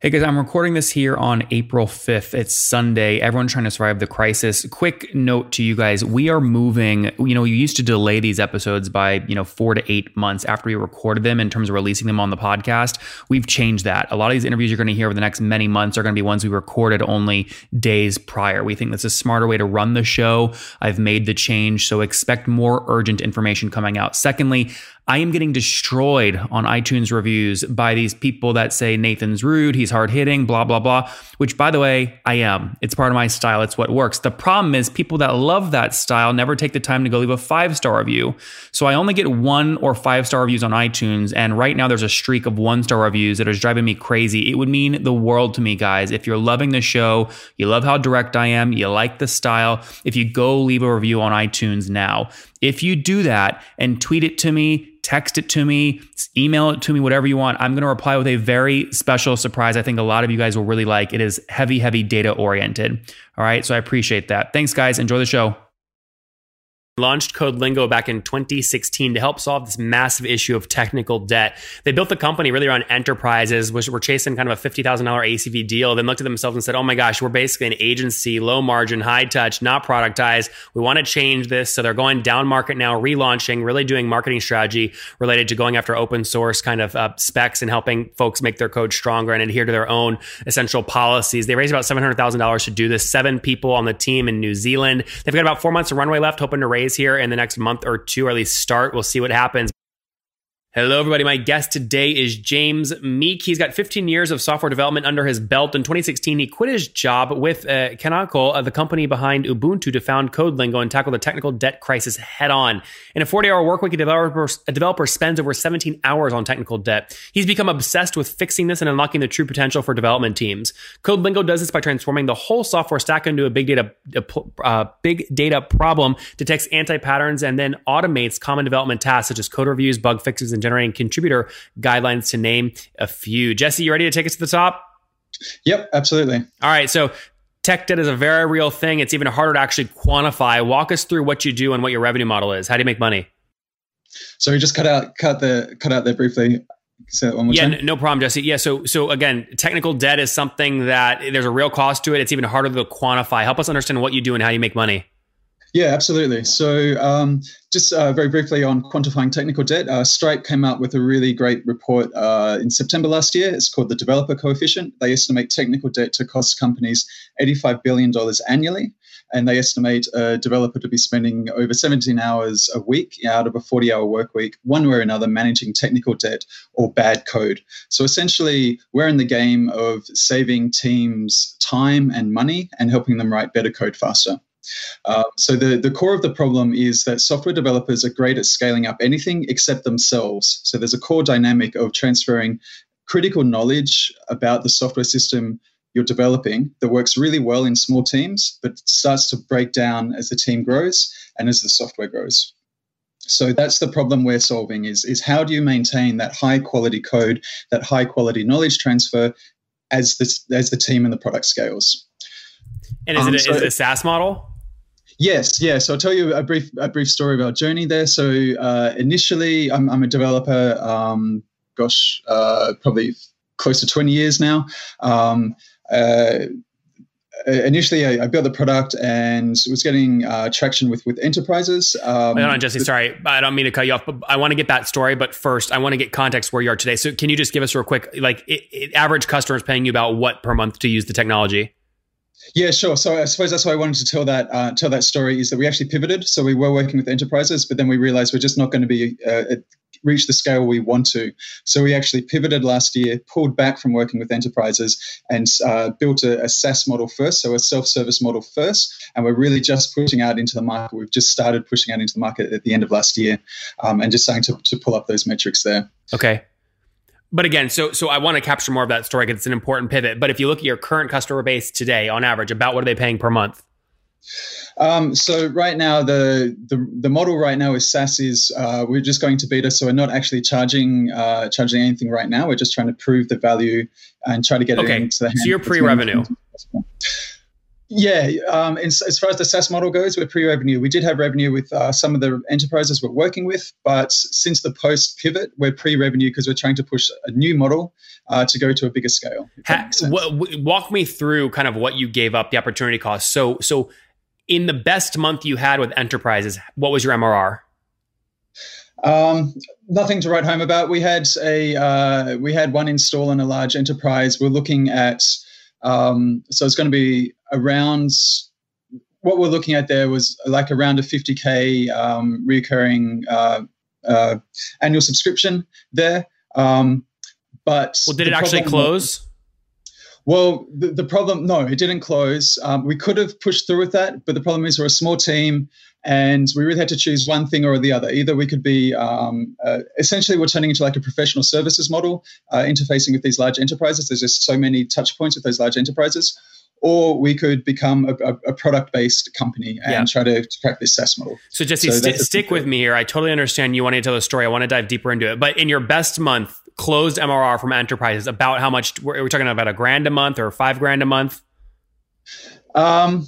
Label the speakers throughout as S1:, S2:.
S1: Hey guys, I'm recording this here on April 5th. It's Sunday. Everyone's trying to survive the crisis. Quick note to you guys. We are moving, you know, we used to delay these episodes by, you know, 4 to 8 months after we recorded them in terms of releasing them on the podcast. We've changed that. A lot of these interviews you're going to hear over the next many months are going to be ones we recorded only days prior. We think that's a smarter way to run the show. I've made the change, so expect more urgent information coming out. Secondly, I am getting destroyed on iTunes reviews by these people that say Nathan's rude, he's hard hitting, blah, blah, blah, which by the way, I am. It's part of my style, it's what works. The problem is people that love that style never take the time to go leave a five star review. So I only get one or five star reviews on iTunes. And right now there's a streak of one star reviews that is driving me crazy. It would mean the world to me, guys. If you're loving the show, you love how direct I am, you like the style, if you go leave a review on iTunes now, if you do that and tweet it to me, text it to me, email it to me, whatever you want. I'm going to reply with a very special surprise. I think a lot of you guys will really like. It is heavy, heavy data oriented. All right. So I appreciate that. Thanks, guys. Enjoy the show launched CodeLingo back in 2016 to help solve this massive issue of technical debt. They built the company really around enterprises, which were chasing kind of a $50,000 ACV deal, then looked at themselves and said, oh my gosh, we're basically an agency, low margin, high touch, not productized. We want to change this. So they're going down market now, relaunching, really doing marketing strategy related to going after open source kind of uh, specs and helping folks make their code stronger and adhere to their own essential policies. They raised about $700,000 to do this, seven people on the team in New Zealand. They've got about four months of runway left, hoping to raise here in the next month or two, or at least start. We'll see what happens. Hello, everybody. My guest today is James Meek. He's got 15 years of software development under his belt. In 2016, he quit his job with uh, Canonical, uh, the company behind Ubuntu, to found CodeLingo and tackle the technical debt crisis head on. In a 40 hour workweek, a developer, a developer spends over 17 hours on technical debt. He's become obsessed with fixing this and unlocking the true potential for development teams. CodeLingo does this by transforming the whole software stack into a big data, uh, big data problem, detects anti patterns, and then automates common development tasks such as code reviews, bug fixes, and generating contributor guidelines to name a few. Jesse, you ready to take us to the top?
S2: Yep, absolutely.
S1: All right. So tech debt is a very real thing. It's even harder to actually quantify. Walk us through what you do and what your revenue model is. How do you make money?
S2: So we just cut out cut the cut out there briefly.
S1: yeah, time. no problem, Jesse. Yeah, so so again, technical debt is something that there's a real cost to it. It's even harder to quantify. Help us understand what you do and how you make money.
S2: Yeah, absolutely. So, um, just uh, very briefly on quantifying technical debt, uh, Stripe came out with a really great report uh, in September last year. It's called the Developer Coefficient. They estimate technical debt to cost companies $85 billion annually, and they estimate a developer to be spending over 17 hours a week out of a 40 hour work week, one way or another, managing technical debt or bad code. So, essentially, we're in the game of saving teams time and money and helping them write better code faster. Uh, so the, the core of the problem is that software developers are great at scaling up anything except themselves. So there's a core dynamic of transferring critical knowledge about the software system you're developing that works really well in small teams, but starts to break down as the team grows and as the software grows. So that's the problem we're solving is, is how do you maintain that high quality code, that high quality knowledge transfer as the, as the team and the product scales.
S1: And is, um, it, a, so, is it a SaaS model?
S2: Yes, yes. I'll tell you a brief a brief story about our journey there. So uh, initially, I'm, I'm, a developer. Um, gosh, uh, probably close to 20 years now. Um, uh, initially, I, I, built the product and was getting uh, traction with with enterprises.
S1: Um, Hold on, Jesse. Sorry, I don't mean to cut you off, but I want to get that story. But first, I want to get context where you are today. So, can you just give us real quick, like, it, it, average customers paying you about what per month to use the technology?
S2: Yeah, sure. So I suppose that's why I wanted to tell that uh, tell that story is that we actually pivoted. So we were working with enterprises, but then we realized we're just not going to be uh, reach the scale we want to. So we actually pivoted last year, pulled back from working with enterprises, and uh, built a, a, SaaS model first, so a self-service model first. And we're really just pushing out into the market. We've just started pushing out into the market at the end of last year, um, and just starting to, to pull up those metrics there.
S1: Okay but again, so so I want to capture more of that story because it's an important pivot. But if you look at your current customer base today, on average, about what are they paying per month?
S2: Um, so right now, the, the the model right now is SaaS is uh, we're just going to beta, so we're not actually charging uh, charging anything right now. We're just trying to prove the value and try to get
S1: okay.
S2: it into the
S1: So you're pre-revenue.
S2: Yeah, um, as, as, far as the SaaS model goes, we're pre-revenue. We did have revenue with uh, some of the enterprises we're working with, but since the post pivot, we're pre-revenue because we're trying to push a new model uh, to go to a bigger scale.
S1: Ha- w- walk me through kind of what you gave up, the opportunity cost. So, so in the best month you had with enterprises, what was your MRR?
S2: Um, nothing to write home about. We had a uh, we had one install in a large enterprise. We're looking at um, so it's going to be around what we're looking at there was like around a 50k um, recurring uh, uh, annual subscription there. Um, but
S1: well, did it actually close?
S2: Well, the, the, problem, no, it didn't close. Um, we could have pushed through with that, but the problem is we're a small team and we really had to choose one thing or the other. Either we could be, um, uh, essentially, we're turning into like a professional services model, uh, interfacing with these large enterprises. There's just so many touch points with those large enterprises. Or we could become a, a, a product-based company and yeah. try to, to, crack this SaaS model.
S1: So, Jesse, so st- stick with me here. I totally understand you wanting to tell the story. I want to dive deeper into it. But in your best month, closed MRR from enterprises, about how much? We're, we talking about a grand a month or five grand a month?
S2: Um,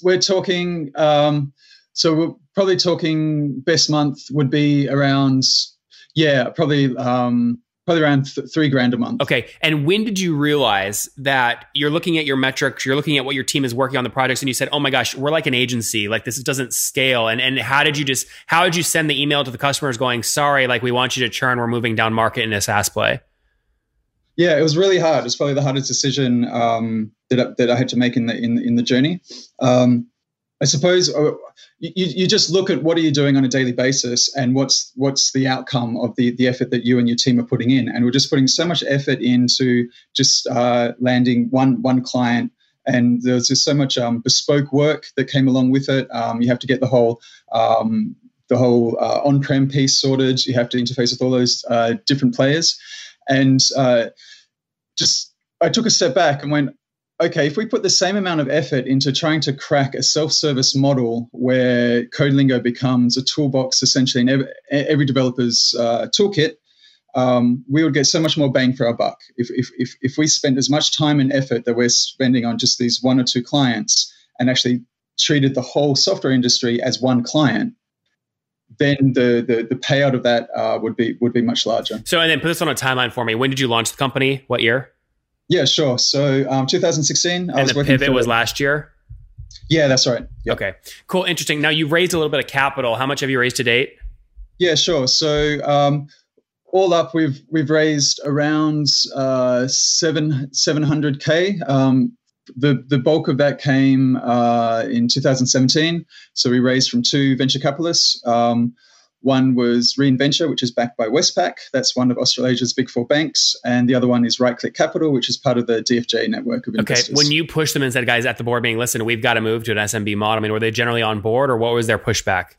S2: we're talking. Um, so we're probably talking best month would be around. Yeah, probably. Um, probably around th- three grand a month.
S1: Okay. And when did you realize that you're looking at your metrics, you're looking at what your team is working on the projects, and you said, "Oh my gosh, we're like an agency. Like this doesn't scale." And and how did you just how did you send the email to the customers going, "Sorry, like we want you to churn. We're moving down market in a SaaS play."
S2: Yeah, it was really hard. It's probably the hardest decision um, that I, that I had to make in the in in the journey. Um, I suppose uh, you, you just look at what are you doing on a daily basis and what's what's the outcome of the, the effort that you and your team are putting in. And we're just putting so much effort into just uh, landing one one client. And there's just so much um, bespoke work that came along with it. Um, you have to get the whole um, the whole uh, on-prem piece sorted. You have to interface with all those uh, different players, and uh, just I took a step back and went, okay, if we put the same amount of effort into trying to crack a self-service model where CodeLingo becomes a toolbox essentially in every, every developer's uh, toolkit, um, we would get so much more bang for our buck if, if, if, if we spent as much time and effort that we're spending on just these one or two clients and actually treated the whole software industry as one client then the, the, the payout of that uh, would be would be much larger.
S1: So, and then put this on a timeline for me. When did you launch the company? What year?
S2: Yeah, sure. So um, 2016.
S1: I and was the pivot was last year.
S2: Yeah, that's right.
S1: Yep. Okay, cool, interesting. Now you've raised a little bit of capital. How much have you raised to date?
S2: Yeah, sure. So um, all up, we've we've raised around uh, seven seven hundred k. Um, the the bulk of that came uh, in 2017. So we raised from two venture capitalists. Um, one was Reinventure, which is backed by Westpac. That's one of Australasia's big four banks. And the other one is Right Click Capital, which is part of the DFJ network of investors.
S1: Okay. When you push them and said, guys, at the board being, listen, we've got to move to an SMB model, I mean, were they generally on board or what was their pushback?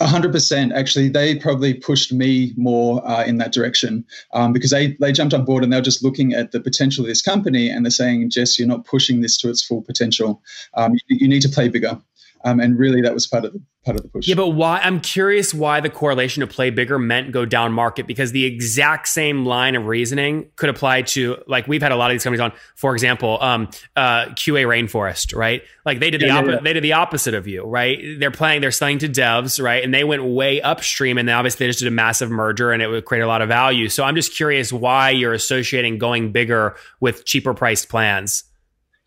S2: 100% actually they probably pushed me more uh, in that direction um, because they, they jumped on board and they're just looking at the potential of this company and they're saying jess you're not pushing this to its full potential um, you, you, need to play bigger um, and really, that was part of the part of the push.
S1: Yeah, but why? I'm curious why the correlation to play bigger meant go down market because the exact same line of reasoning could apply to like we've had a lot of these companies on. For example, um, uh, QA Rainforest, right? Like they did the yeah, yeah. they did the opposite of you, right? They're playing, they're selling to devs, right? And they went way upstream, and then obviously they just did a massive merger, and it would create a lot of value. So I'm just curious why you're associating going bigger with cheaper priced plans.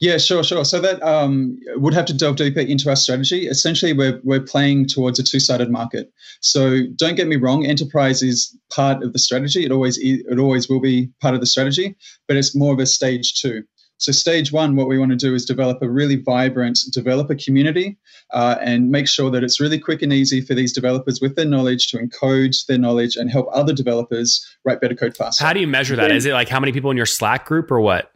S2: Yeah, sure, sure. So that um, would have to delve deeper into our strategy. Essentially, we're, we're playing towards a two-sided market. So don't get me wrong, enterprise is part of the strategy. It always it always will be part of the strategy, but it's more of a stage two. So stage one, what we want to do is develop a really vibrant developer community uh, and make sure that it's really quick and easy for these developers with their knowledge to encode their knowledge and help other developers write better code faster.
S1: How do you measure that? Is it like how many people in your Slack group or what?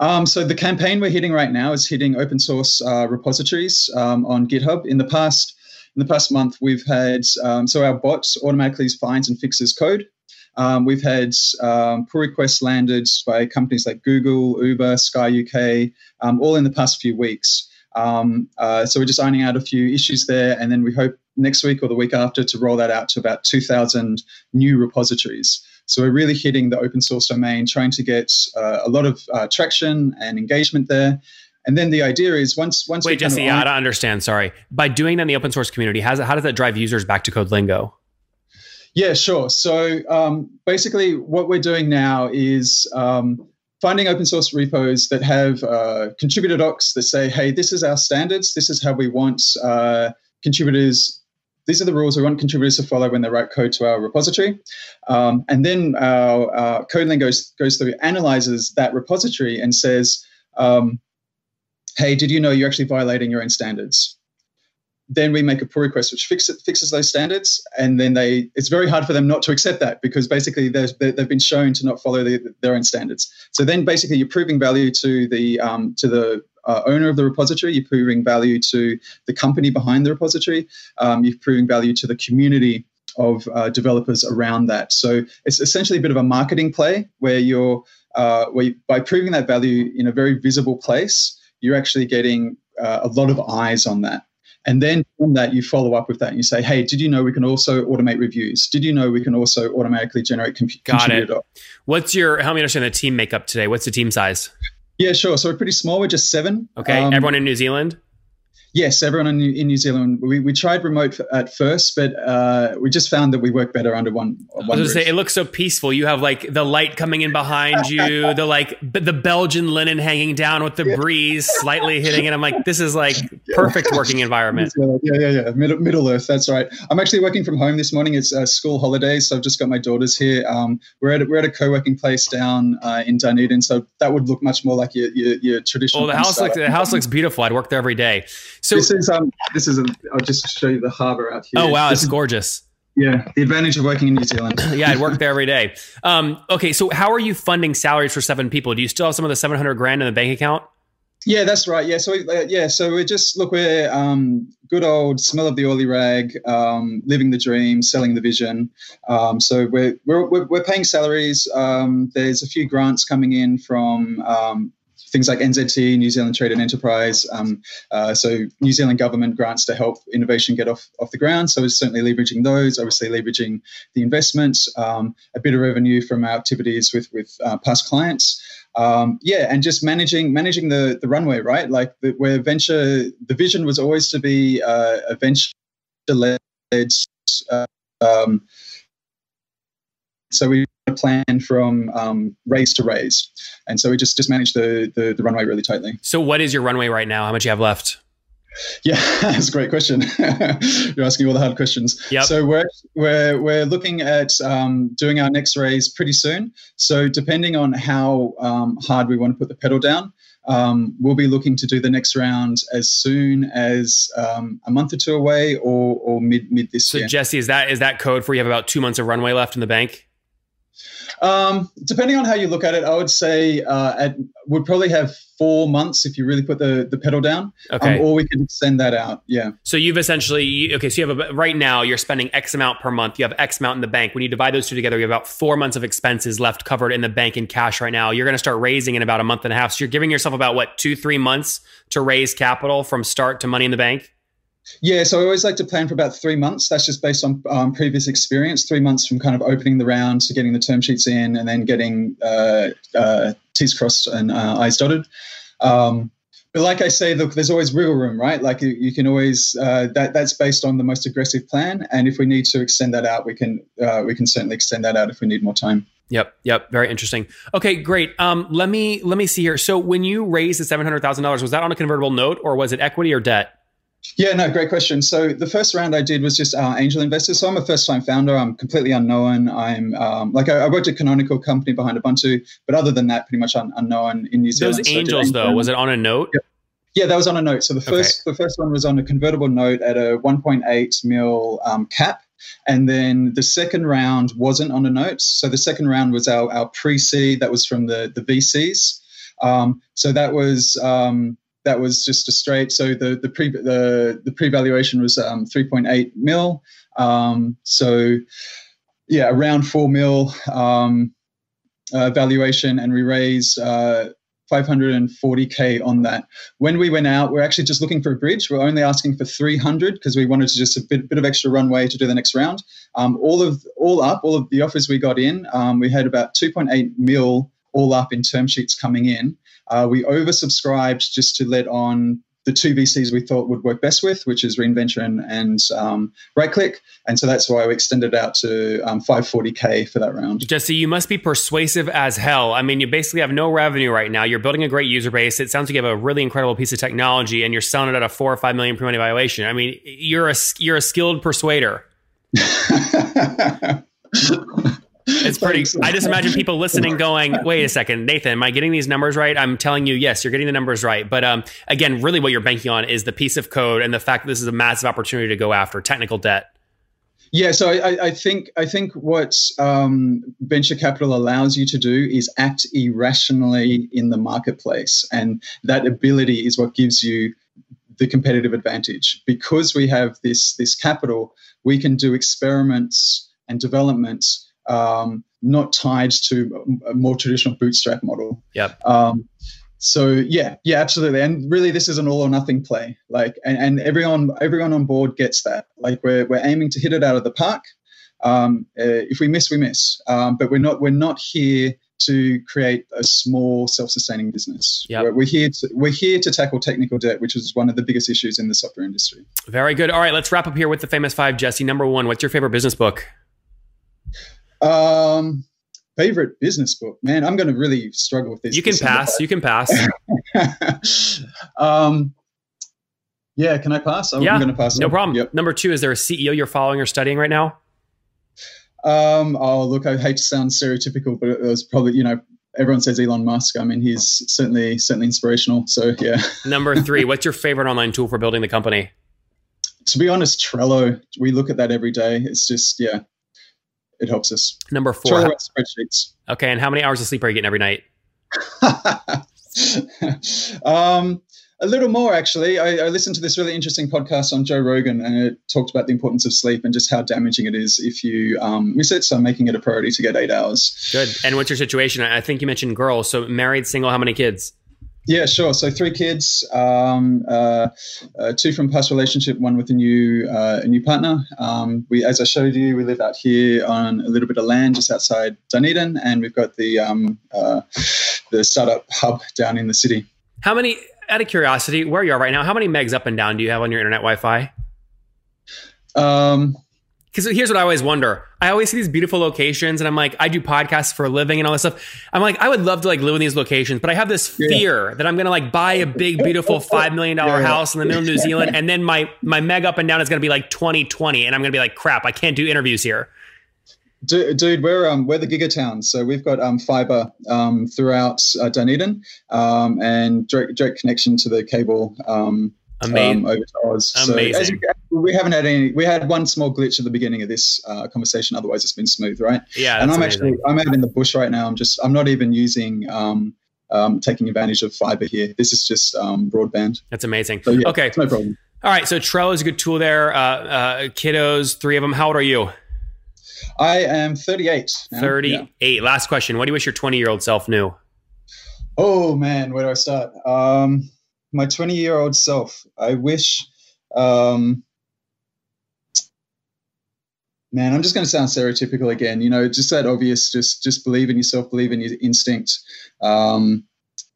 S2: Um, so the campaign we're hitting right now is hitting open source uh, repositories um, on GitHub. In the past, in the past month, we've had um, so our bots automatically finds and fixes code. Um, we've had um, pull requests landed by companies like Google, Uber, Sky UK, all in the past few weeks. Uh, so we're just ironing out a few issues there, and then we hope next week or the week after to roll that out to about 2,000 new repositories. So we're really hitting the open source domain, trying to get uh, a lot of uh, traction and engagement there. And then the idea is once once
S1: wait, Jesse, I don't understand. Sorry, by doing that in the open source community, how, how does that drive users back to CodeLingo?
S2: Yeah, sure. So um, basically, what we're doing now is um, finding open source repos that have uh, contributor docs that say, "Hey, this is our standards. This is how we want uh, contributors these are the rules we want contributors to follow when they write code to our repository. Um, and then our, our CodeLingo goes, goes through, analyzes that repository and says, um, hey, did you know you're actually violating your own standards? Then we make a pull request which fix it, fixes those standards, and then they it's very hard for them not to accept that because basically they've been shown to not follow the, their own standards. So then basically you're proving value to the um, to the uh, owner of the repository, you're proving value to the company behind the repository, um, you're proving value to the community of uh, developers around that. So it's essentially a bit of a marketing play where you're uh, where you, by proving that value in a very visible place, you're actually getting uh, a lot of eyes on that. And then from that, you follow up with that and you say, hey, did you know we can also automate reviews? Did you know we can also automatically generate comp-
S1: Got it. What's your, help me understand the team makeup today. What's the team size?
S2: Yeah, sure. So we're pretty small. We're just seven.
S1: Okay. Um, Everyone in New Zealand?
S2: Yes, everyone in, in New Zealand. We, we tried remote at first, but uh, we just found that we work better under one. one
S1: I was going to say it looks so peaceful. You have like the light coming in behind you, the like the Belgian linen hanging down with the yeah. breeze slightly hitting it. I'm like, this is like perfect working environment.
S2: Yeah, yeah, yeah. Middle, Middle Earth. That's right. I'm actually working from home this morning. It's uh, school holidays, so I've just got my daughters here. Um, we're at a, we're at a co-working place down uh, in Dunedin, so that would look much more like your your, your traditional.
S1: Oh, the house looks the house looks beautiful. I'd work there every day.
S2: So this is um this is a, I'll just show you the harbour out here.
S1: Oh wow,
S2: this
S1: it's is, gorgeous.
S2: Yeah, the advantage of working in New Zealand.
S1: yeah, I'd work there every day. Um, okay, so how are you funding salaries for seven people? Do you still have some of the seven hundred grand in the bank account?
S2: Yeah, that's right. Yeah, so uh, yeah, so we're just look, we're um, good old smell of the oily rag, um, living the dream, selling the vision. Um, so we're, we're we're paying salaries. Um, there's a few grants coming in from um, things like NZT, New Zealand Trade and Enterprise. Um, uh, so New Zealand government grants to help innovation get off, off the ground. So we're certainly leveraging those, obviously leveraging the investments, um, a bit of revenue from our activities with, with uh, past clients. Um, yeah, and just managing managing the the runway, right? Like the, where venture, the vision was always to be uh, a venture led. Uh, um, so we plan from um, raise to raise, and so we just just manage the, the, the runway really tightly.
S1: So what is your runway right now? How much you have left?
S2: Yeah, that's a great question. You're asking all the hard questions.
S1: Yep.
S2: So we're we're we're looking at um, doing our next raise pretty soon. So depending on how um, hard we want to put the pedal down, um, we'll be looking to do the next round as soon as um, a month or two away, or or mid mid this
S1: so
S2: year.
S1: So Jesse, is that is that code for you have about two months of runway left in the bank?
S2: Um, depending on how you look at it, I would say uh, at, would probably have four months if you really put the, the pedal down.
S1: Okay.
S2: Um, or we can extend that out. Yeah.
S1: So you've essentially okay. So you have a, right now you're spending X amount per month. You have X amount in the bank. When you divide those two together, you have about four months of expenses left covered in the bank in cash right now. You're going to start raising in about a month and a half. So you're giving yourself about what two three months to raise capital from start to money in the bank.
S2: Yeah, so I always like to plan for about three months. That's just based on um, previous experience. Three months from kind of opening the round to getting the term sheets in, and then getting uh, uh, T's crossed and uh, I's dotted. Um, but like I say, look, there's always wiggle room, right? Like you, you can always uh, that that's based on the most aggressive plan, and if we need to extend that out, we can uh, we can certainly extend that out if we need more time.
S1: Yep, yep, very interesting. Okay, great. Um, let me let me see here. So when you raised the seven hundred thousand dollars, was that on a convertible note or was it equity or debt?
S2: Yeah, no, great question. So the first round I did was just uh, angel investors. So I'm a first-time founder. I'm completely unknown. I'm um, like I, I, worked at Canonical company behind Ubuntu, but other than that, pretty much un- unknown in New Zealand.
S1: Those angels, though, was it on a note?
S2: Yeah. yeah. that was on a note. So the first okay. the first one was on a convertible note at a 1.8 mil um, cap, and then the second round wasn't on a note. So the second round was our our pre-seed. That was from the the VCs. Um, so that was um, that was just a straight. So the the pre the the pre valuation was um, 3.8 mil. Um, so yeah, around four mil um, uh, valuation, and we raised. Uh, 540k on that. When we went out, we're actually just looking for a bridge. We're only asking for 300 because we wanted to just a bit, bit of extra runway to do the next round. Um, all of all up, all of the offers we got in, um, we had about 2.8 mil all up in term sheets coming in. Uh, we oversubscribed just to let on the two VCs we thought would work best with, which is Reinventure and, and um, RightClick. And so that's why we extended out to um, 540K for that round.
S1: Jesse, you must be persuasive as hell. I mean, you basically have no revenue right now. You're building a great user base. It sounds like you have a really incredible piece of technology and you're selling it at a four or five million pre-money valuation. I mean, you're a, you're a skilled persuader. It's pretty. I just imagine people listening going, "Wait a second, Nathan, am I getting these numbers right?" I'm telling you, yes, you're getting the numbers right. But um, again, really, what you're banking on is the piece of code and the fact that this is a massive opportunity to go after technical debt.
S2: Yeah, so I, I think I think what um, venture capital allows you to do is act irrationally in the marketplace, and that ability is what gives you the competitive advantage. Because we have this this capital, we can do experiments and developments um, not tied to a more traditional bootstrap model.
S1: Yeah.
S2: Um, so yeah, yeah, absolutely. And really, this is an all or nothing play. Like, and, and everyone, everyone on board gets that. Like, we're we're aiming to hit it out of the park. Um, uh, if we miss, we miss. Um, but we're not we're not here to create a small self-sustaining business.
S1: Yep.
S2: We're, we're here to we're here to tackle technical debt, which is one of the biggest issues in the software industry.
S1: Very good. All right, let's wrap up here with the famous five. Jesse, number one, what's your favorite business book?
S2: Um, favorite business book, man. I'm going to really struggle with this.
S1: You can pass. You can pass.
S2: um, yeah, can I pass? I'm
S1: yeah,
S2: going to pass.
S1: No problem.
S2: Yep.
S1: Number two, is there a CEO you're following or studying right now?
S2: Um, oh, look, I hate to sound stereotypical, but it was probably, you know, everyone says Elon Musk. I mean, he's certainly certainly inspirational. So yeah.
S1: Number three, what's your favorite online tool for building the company?
S2: To be honest, Trello. We look at that every day. It's just yeah, it helps us.
S1: Number four.
S2: Trello spreadsheets.
S1: Okay, and how many hours of sleep are you getting every night?
S2: um, a little more actually. I, I, listened to this really interesting podcast on Joe Rogan, and it talked about the importance of sleep and just how damaging it is if you um, miss it. So I'm making it a priority to get eight hours.
S1: Good. And what's your situation? I think you mentioned girls. So married, single. How many kids?
S2: Yeah, sure. So three kids, um, uh, uh, two from past relationship, one with a new uh, a new partner. Um, we, as I showed you, we live out here on a little bit of land just outside Dunedin, and we've got the um, uh, the startup hub down in the city.
S1: How many? Out of curiosity, where you are right now, how many megs up and down do you have on your internet Wi-Fi?
S2: Um,
S1: because here's what I always wonder. I always see these beautiful locations, and I'm like, I do podcasts for a living and all this stuff. I'm like, I would love to like live in these locations, but I have this fear yeah. that I'm gonna like buy a big, beautiful five million dollar yeah. house in the middle of New Zealand, and then my my meg up and down is gonna be like 2020, and I'm gonna be like, crap, I can't do interviews here.
S2: Dude, we're um, we're the gigatown, so we've got um, fiber um, throughout uh, Dunedin um, and direct, direct connection to the cable um,
S1: Amazing.
S2: Um, over to Oz.
S1: Amazing.
S2: So you, we haven't had any. We had one small glitch at the beginning of this uh, conversation. Otherwise, it's been smooth, right?
S1: Yeah.
S2: And I'm
S1: amazing.
S2: actually I'm out in the bush right now. I'm just I'm not even using um, um, taking advantage of fiber here. This is just um, broadband.
S1: That's amazing.
S2: So, yeah,
S1: okay,
S2: no problem.
S1: All right. So Trello is a good tool there. Uh, uh, kiddos, three of them. How old are you?
S2: I am 38.
S1: Now. 38. Yeah. Last question. What do you wish your 20 year old self knew?
S2: Oh man, where do I start? Um, my 20 year old self. I wish, um, man, I'm just going to sound stereotypical again. You know, just that obvious. Just just believe in yourself, believe in your instinct. Um,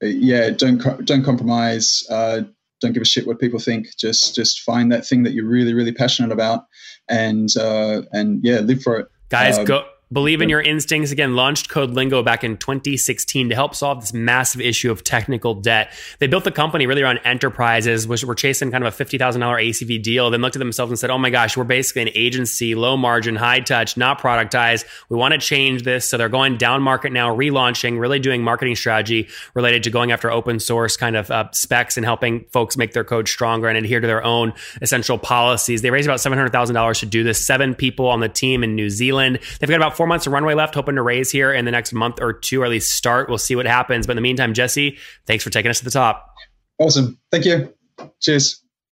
S2: yeah, don't don't compromise. Uh, don't give a shit what people think. Just just find that thing that you're really really passionate about, and uh, and yeah, live for it.
S1: Guys, uh, go Believe in your instincts again launched CodeLingo back in 2016 to help solve this massive issue of technical debt. They built the company really around enterprises, which were chasing kind of a $50,000 ACV deal, then looked at themselves and said, oh my gosh, we're basically an agency, low margin, high touch, not productized. We want to change this. So they're going down market now, relaunching, really doing marketing strategy related to going after open source kind of uh, specs and helping folks make their code stronger and adhere to their own essential policies. They raised about $700,000 to do this. Seven people on the team in New Zealand. They've got about four months of runway left, hoping to raise here in the next month or two, or at least start. We'll see what happens. But in the meantime, Jesse, thanks for taking us to the top.
S2: Awesome. Thank you. Cheers.